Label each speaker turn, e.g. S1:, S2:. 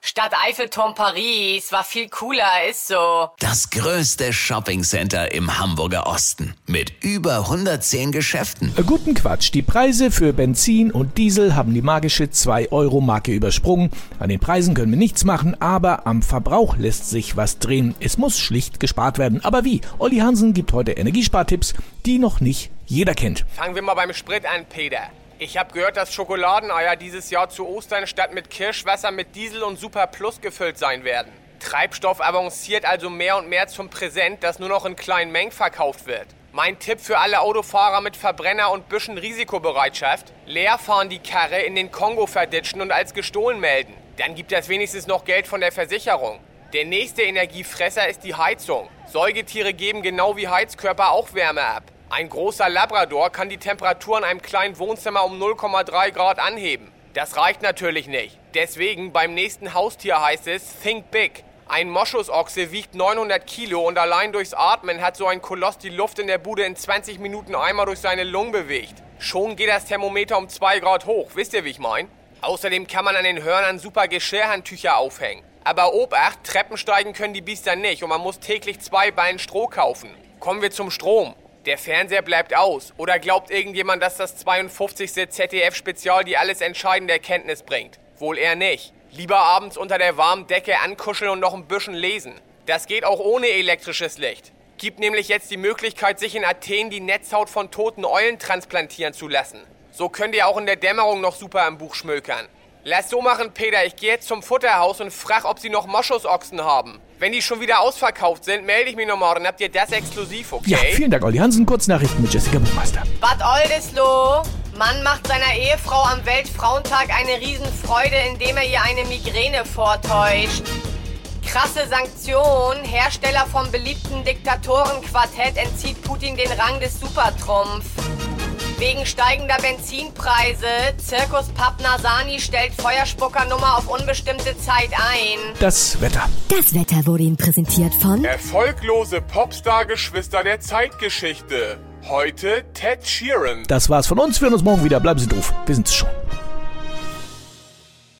S1: Stadt Eiffelturm Paris war viel cooler, ist so.
S2: Das größte Shoppingcenter im Hamburger Osten mit über 110 Geschäften.
S3: Äh, Guten Quatsch. Die Preise für Benzin und Diesel haben die magische 2-Euro-Marke übersprungen. An den Preisen können wir nichts machen, aber am Verbrauch lässt sich was drehen. Es muss schlicht gespart werden. Aber wie? Olli Hansen gibt heute Energiespartipps, die noch nicht jeder kennt.
S4: Fangen wir mal beim Sprit an, Peter. Ich habe gehört, dass Schokoladeneier dieses Jahr zu Ostern statt mit Kirschwasser mit Diesel und Super Plus gefüllt sein werden. Treibstoff avanciert also mehr und mehr zum Präsent, das nur noch in kleinen Mengen verkauft wird. Mein Tipp für alle Autofahrer mit Verbrenner und bisschen Risikobereitschaft: leer fahren die Karre in den Kongo verditschen und als gestohlen melden. Dann gibt es wenigstens noch Geld von der Versicherung. Der nächste Energiefresser ist die Heizung. Säugetiere geben genau wie Heizkörper auch Wärme ab. Ein großer Labrador kann die Temperatur in einem kleinen Wohnzimmer um 0,3 Grad anheben. Das reicht natürlich nicht. Deswegen beim nächsten Haustier heißt es Think Big. Ein Moschusochse wiegt 900 Kilo und allein durchs Atmen hat so ein Koloss die Luft in der Bude in 20 Minuten einmal durch seine Lungen bewegt. Schon geht das Thermometer um 2 Grad hoch. Wisst ihr, wie ich mein? Außerdem kann man an den Hörnern super Geschirrhandtücher aufhängen. Aber Obacht, Treppen steigen können die Biester nicht und man muss täglich zwei Ballen Stroh kaufen. Kommen wir zum Strom. Der Fernseher bleibt aus. Oder glaubt irgendjemand, dass das 52. ZDF-Spezial die alles entscheidende Erkenntnis bringt? Wohl eher nicht. Lieber abends unter der warmen Decke ankuscheln und noch ein bisschen lesen. Das geht auch ohne elektrisches Licht. Gibt nämlich jetzt die Möglichkeit, sich in Athen die Netzhaut von toten Eulen transplantieren zu lassen. So könnt ihr auch in der Dämmerung noch super im Buch schmökern. Lass so machen, Peter. Ich gehe jetzt zum Futterhaus und frag, ob sie noch Moschusochsen haben. Wenn die schon wieder ausverkauft sind, melde ich mich nochmal. Dann habt ihr das exklusiv, okay?
S3: Ja, vielen Dank, Olli Hansen. Kurznachrichten mit Jessica Buchmeister.
S1: Bad Oldesloe. Mann macht seiner Ehefrau am Weltfrauentag eine Riesenfreude, indem er ihr eine Migräne vortäuscht. Krasse Sanktion. Hersteller vom beliebten Diktatorenquartett entzieht Putin den Rang des Supertrumpf. Wegen steigender Benzinpreise. Zirkus Pappner Sani stellt Feuerspuckernummer auf unbestimmte Zeit ein.
S3: Das Wetter.
S5: Das Wetter wurde Ihnen präsentiert von
S4: Erfolglose Popstar-Geschwister der Zeitgeschichte. Heute Ted Sheeran.
S3: Das war's von uns. Wir hören uns morgen wieder. Bleiben Sie doof. Wir sind's schon.